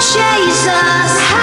chase us.